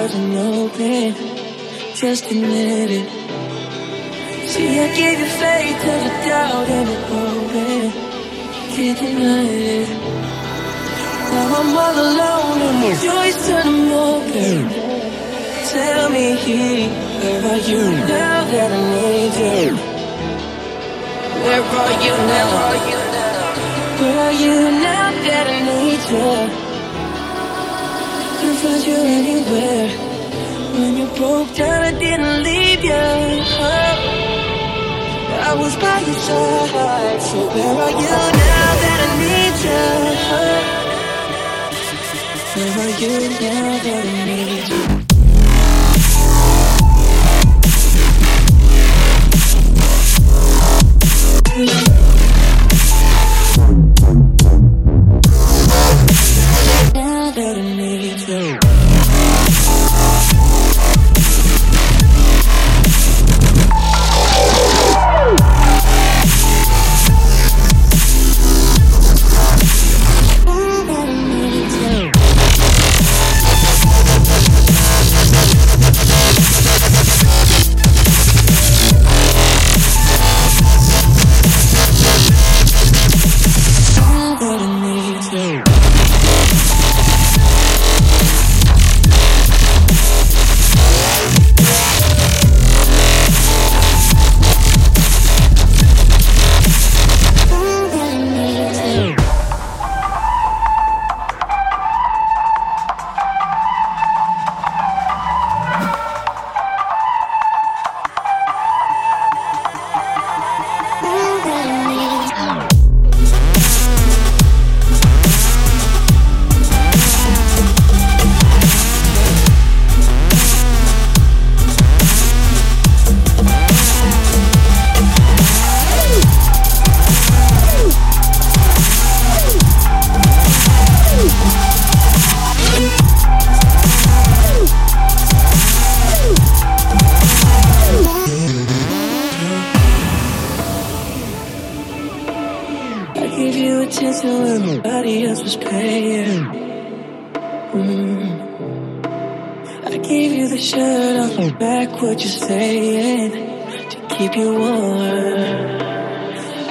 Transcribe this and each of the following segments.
wasn't open. Just admit it. See, I gave you faith to the doubt and it open. Can't deny it. Now I'm all alone and my joys turn them open. Tell me, where are you now that I need you? Where are you now? Where are you now that I need you? Find you anywhere. When you broke down, I didn't leave you. I was by your side. So where are you now that I need you? Where are you now that I need you? Now that I when nobody else was paying. Mm. I gave you the shirt off my back, what you're saying to keep you warm.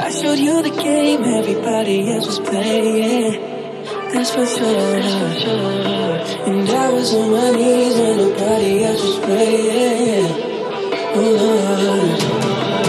I showed you the game everybody else was playing. That's for sure. And I was on my knees when nobody else was praying. Oh Lord.